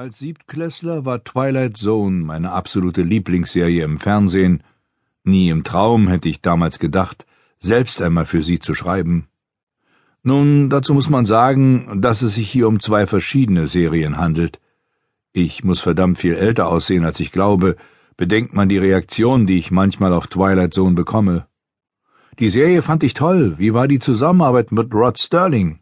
Als Siebtklässler war Twilight Zone meine absolute Lieblingsserie im Fernsehen. Nie im Traum hätte ich damals gedacht, selbst einmal für sie zu schreiben. Nun, dazu muss man sagen, dass es sich hier um zwei verschiedene Serien handelt. Ich muss verdammt viel älter aussehen, als ich glaube, bedenkt man die Reaktion, die ich manchmal auf Twilight Zone bekomme. Die Serie fand ich toll. Wie war die Zusammenarbeit mit Rod Sterling?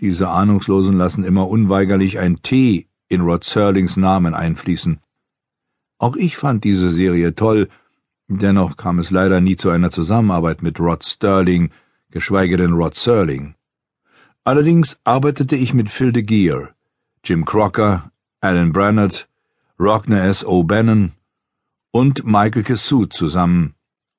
Diese Ahnungslosen lassen immer unweigerlich ein T in Rod Serlings Namen einfließen. Auch ich fand diese Serie toll, dennoch kam es leider nie zu einer Zusammenarbeit mit Rod Sterling, geschweige denn Rod Serling. Allerdings arbeitete ich mit Phil de Geer, Jim Crocker, Alan Brannett, Rockner S. O'Bannon und Michael Cassuth zusammen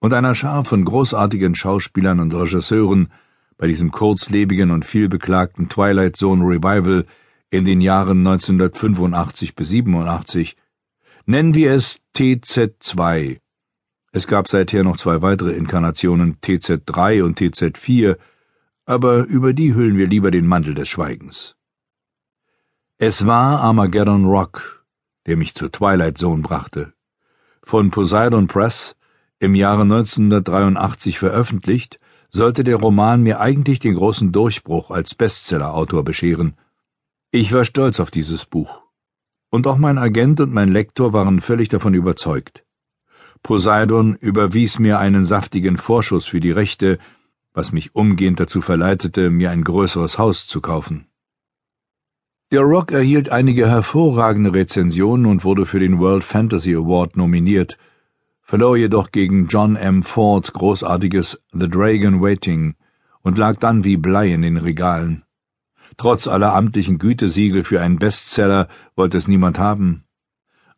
und einer Schar von großartigen Schauspielern und Regisseuren bei diesem kurzlebigen und vielbeklagten Twilight Zone Revival in den Jahren 1985 bis 87, nennen wir es TZ2. Es gab seither noch zwei weitere Inkarnationen TZ3 und TZ4, aber über die hüllen wir lieber den Mantel des Schweigens. Es war Armageddon Rock, der mich zur Twilight Zone brachte. Von Poseidon Press im Jahre 1983 veröffentlicht, sollte der Roman mir eigentlich den großen Durchbruch als Bestsellerautor bescheren – ich war stolz auf dieses Buch. Und auch mein Agent und mein Lektor waren völlig davon überzeugt. Poseidon überwies mir einen saftigen Vorschuss für die Rechte, was mich umgehend dazu verleitete, mir ein größeres Haus zu kaufen. Der Rock erhielt einige hervorragende Rezensionen und wurde für den World Fantasy Award nominiert, verlor jedoch gegen John M. Fords großartiges The Dragon Waiting und lag dann wie Blei in den Regalen. Trotz aller amtlichen Gütesiegel für einen Bestseller wollte es niemand haben.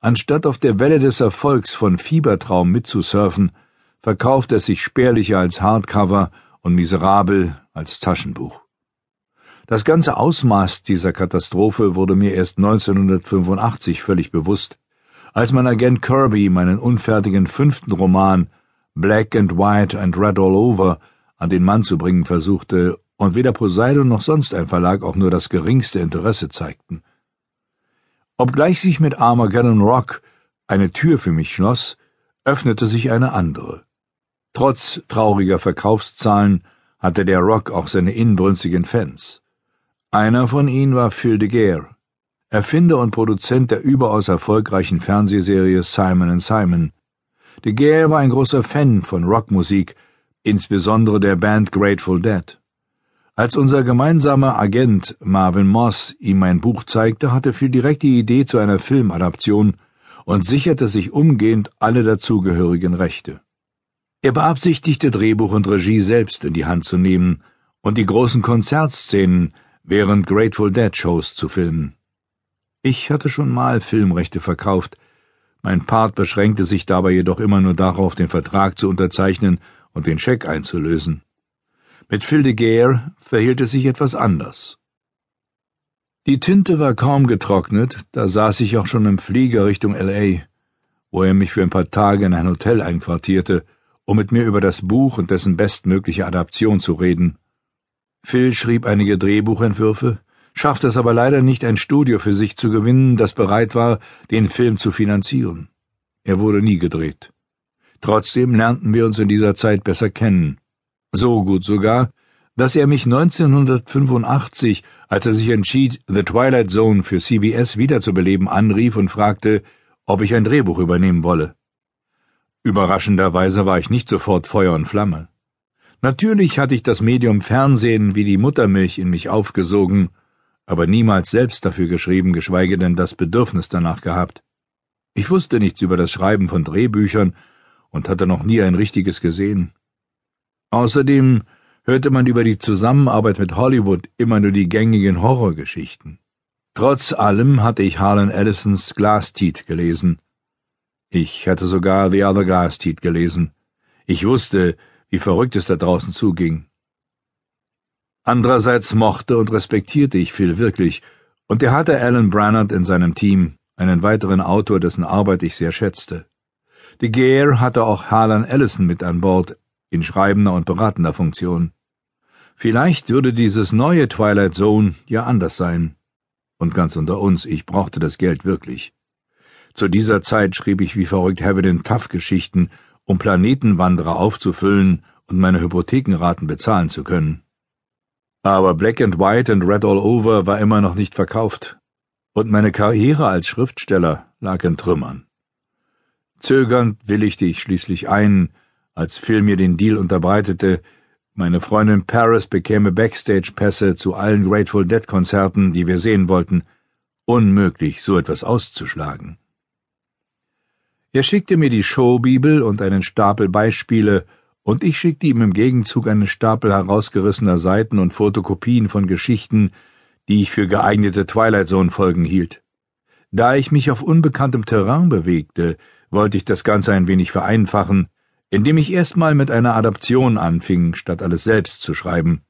Anstatt auf der Welle des Erfolgs von Fiebertraum mitzusurfen, verkaufte es sich spärlicher als Hardcover und miserabel als Taschenbuch. Das ganze Ausmaß dieser Katastrophe wurde mir erst 1985 völlig bewusst, als mein Agent Kirby meinen unfertigen fünften Roman Black and White and Red All Over an den Mann zu bringen versuchte und weder Poseidon noch sonst ein Verlag auch nur das geringste Interesse zeigten. Obgleich sich mit Armageddon Rock eine Tür für mich schloss, öffnete sich eine andere. Trotz trauriger Verkaufszahlen hatte der Rock auch seine inbrünstigen Fans. Einer von ihnen war Phil de Geer, Erfinder und Produzent der überaus erfolgreichen Fernsehserie Simon Simon. De Geer war ein großer Fan von Rockmusik, insbesondere der Band Grateful Dead. Als unser gemeinsamer Agent Marvin Moss ihm mein Buch zeigte, hatte Phil direkt die Idee zu einer Filmadaption und sicherte sich umgehend alle dazugehörigen Rechte. Er beabsichtigte, Drehbuch und Regie selbst in die Hand zu nehmen und die großen Konzertszenen während Grateful Dead Shows zu filmen. Ich hatte schon mal Filmrechte verkauft, mein Part beschränkte sich dabei jedoch immer nur darauf, den Vertrag zu unterzeichnen und den Scheck einzulösen. Mit Phil de Geer verhielt es sich etwas anders. Die Tinte war kaum getrocknet, da saß ich auch schon im Flieger Richtung L.A., wo er mich für ein paar Tage in ein Hotel einquartierte, um mit mir über das Buch und dessen bestmögliche Adaption zu reden. Phil schrieb einige Drehbuchentwürfe, schaffte es aber leider nicht, ein Studio für sich zu gewinnen, das bereit war, den Film zu finanzieren. Er wurde nie gedreht. Trotzdem lernten wir uns in dieser Zeit besser kennen. So gut sogar, dass er mich 1985, als er sich entschied, The Twilight Zone für CBS wiederzubeleben, anrief und fragte, ob ich ein Drehbuch übernehmen wolle. Überraschenderweise war ich nicht sofort Feuer und Flamme. Natürlich hatte ich das Medium Fernsehen wie die Muttermilch in mich aufgesogen, aber niemals selbst dafür geschrieben, geschweige denn das Bedürfnis danach gehabt. Ich wusste nichts über das Schreiben von Drehbüchern und hatte noch nie ein richtiges gesehen. Außerdem hörte man über die Zusammenarbeit mit Hollywood immer nur die gängigen Horrorgeschichten. Trotz allem hatte ich Harlan Ellisons Glasteeth gelesen. Ich hatte sogar The Other Glasteeth gelesen. Ich wusste, wie verrückt es da draußen zuging. Andererseits mochte und respektierte ich Phil wirklich, und er hatte Alan Brannard in seinem Team, einen weiteren Autor, dessen Arbeit ich sehr schätzte. De Geer hatte auch Harlan Ellison mit an Bord, in schreibender und beratender Funktion. Vielleicht würde dieses neue Twilight Zone ja anders sein. Und ganz unter uns, ich brauchte das Geld wirklich. Zu dieser Zeit schrieb ich wie verrückt Heaven Tough Geschichten, um Planetenwanderer aufzufüllen und meine Hypothekenraten bezahlen zu können. Aber Black and White and Red All Over war immer noch nicht verkauft, und meine Karriere als Schriftsteller lag in Trümmern. Zögernd willigte ich schließlich ein, als Phil mir den Deal unterbreitete, meine Freundin Paris bekäme Backstage-Pässe zu allen Grateful Dead-Konzerten, die wir sehen wollten. Unmöglich, so etwas auszuschlagen. Er schickte mir die Showbibel und einen Stapel Beispiele, und ich schickte ihm im Gegenzug einen Stapel herausgerissener Seiten und Fotokopien von Geschichten, die ich für geeignete Twilight Zone-Folgen hielt. Da ich mich auf unbekanntem Terrain bewegte, wollte ich das Ganze ein wenig vereinfachen, indem ich erstmal mit einer Adaption anfing, statt alles selbst zu schreiben.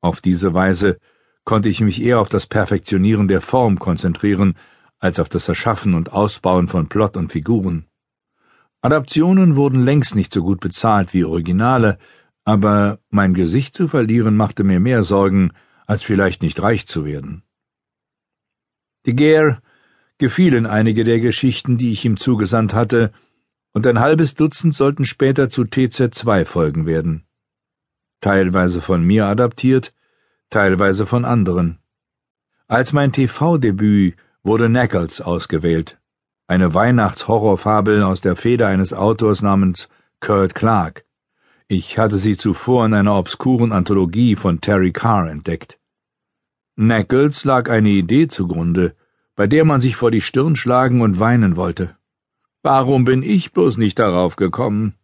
Auf diese Weise konnte ich mich eher auf das Perfektionieren der Form konzentrieren, als auf das Erschaffen und Ausbauen von Plot und Figuren. Adaptionen wurden längst nicht so gut bezahlt wie Originale, aber mein Gesicht zu verlieren machte mir mehr Sorgen, als vielleicht nicht reich zu werden. De Geer gefielen einige der Geschichten, die ich ihm zugesandt hatte, und ein halbes Dutzend sollten später zu TZ2 Folgen werden. Teilweise von mir adaptiert, teilweise von anderen. Als mein TV-Debüt wurde Knuckles ausgewählt, eine Weihnachtshorrorfabel aus der Feder eines Autors namens Kurt Clark. Ich hatte sie zuvor in einer obskuren Anthologie von Terry Carr entdeckt. Knuckles lag eine Idee zugrunde, bei der man sich vor die Stirn schlagen und weinen wollte. Warum bin ich bloß nicht darauf gekommen?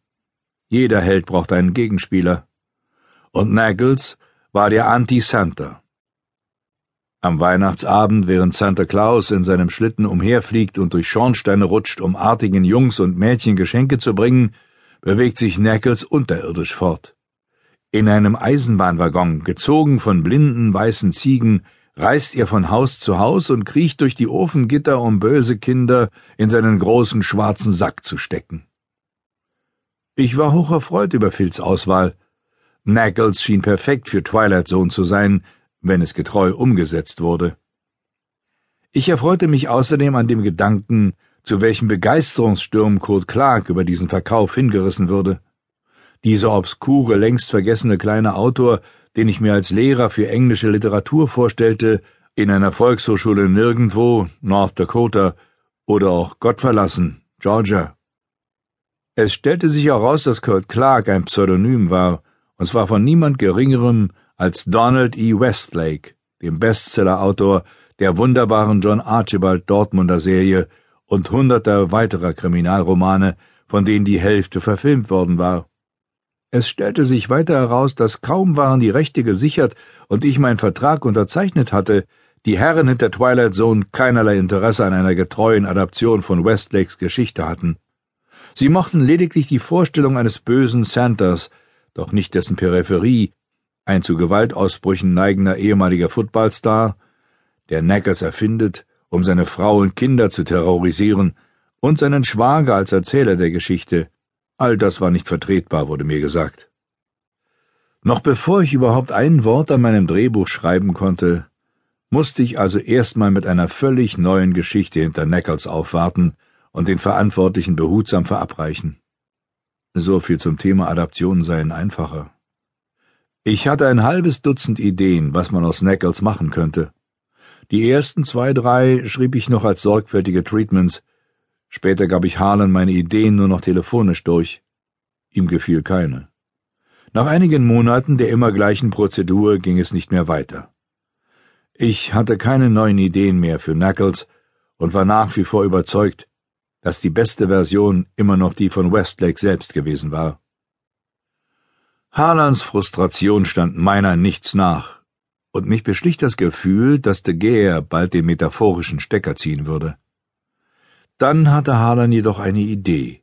Jeder Held braucht einen Gegenspieler. Und Knuckles war der Anti-Santa. Am Weihnachtsabend, während Santa Claus in seinem Schlitten umherfliegt und durch Schornsteine rutscht, um artigen Jungs und Mädchen Geschenke zu bringen, bewegt sich Knuckles unterirdisch fort. In einem Eisenbahnwaggon, gezogen von blinden weißen Ziegen, reist er von Haus zu Haus und kriecht durch die Ofengitter, um böse Kinder in seinen großen schwarzen Sack zu stecken. Ich war hocherfreut über Phils Auswahl. Knuckles schien perfekt für Twilight Zone zu sein, wenn es getreu umgesetzt wurde. Ich erfreute mich außerdem an dem Gedanken, zu welchem Begeisterungssturm Kurt Clark über diesen Verkauf hingerissen würde. Dieser obskure, längst vergessene kleine Autor, den ich mir als Lehrer für englische Literatur vorstellte, in einer Volkshochschule nirgendwo, North Dakota, oder auch Gottverlassen, Georgia. Es stellte sich heraus, dass Kurt Clark ein Pseudonym war, und zwar von niemand Geringerem als Donald E. Westlake, dem Bestsellerautor der wunderbaren John Archibald Dortmunder Serie und hunderter weiterer Kriminalromane, von denen die Hälfte verfilmt worden war. Es stellte sich weiter heraus, dass kaum waren die Rechte gesichert und ich meinen Vertrag unterzeichnet hatte, die Herren hinter Twilight Zone keinerlei Interesse an einer getreuen Adaption von Westlakes Geschichte hatten. Sie mochten lediglich die Vorstellung eines bösen Santas, doch nicht dessen Peripherie, ein zu Gewaltausbrüchen neigender ehemaliger Footballstar, der Knuckles erfindet, um seine Frau und Kinder zu terrorisieren, und seinen Schwager als Erzähler der Geschichte. All das war nicht vertretbar, wurde mir gesagt. Noch bevor ich überhaupt ein Wort an meinem Drehbuch schreiben konnte, musste ich also erstmal mit einer völlig neuen Geschichte hinter Knuckles aufwarten und den Verantwortlichen behutsam verabreichen. So viel zum Thema Adaptionen seien einfacher. Ich hatte ein halbes Dutzend Ideen, was man aus Knuckles machen könnte. Die ersten zwei, drei schrieb ich noch als sorgfältige Treatments. Später gab ich Harlan meine Ideen nur noch telefonisch durch. Ihm gefiel keine. Nach einigen Monaten der immer gleichen Prozedur ging es nicht mehr weiter. Ich hatte keine neuen Ideen mehr für Knuckles und war nach wie vor überzeugt, dass die beste Version immer noch die von Westlake selbst gewesen war. Harlands Frustration stand meiner nichts nach, und mich beschlich das Gefühl, dass de Geer bald den metaphorischen Stecker ziehen würde. Dann hatte Harlan jedoch eine Idee.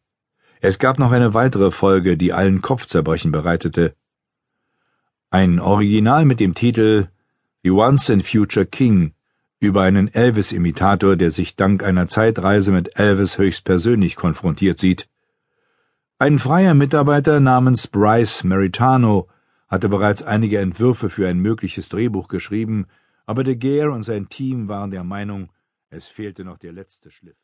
Es gab noch eine weitere Folge, die allen Kopfzerbrechen bereitete. Ein Original mit dem Titel The Once and Future King über einen Elvis-Imitator, der sich dank einer Zeitreise mit Elvis höchstpersönlich konfrontiert sieht. Ein freier Mitarbeiter namens Bryce Meritano hatte bereits einige Entwürfe für ein mögliches Drehbuch geschrieben, Aber de Geer und sein Team waren der Meinung, es fehlte noch der letzte Schliff.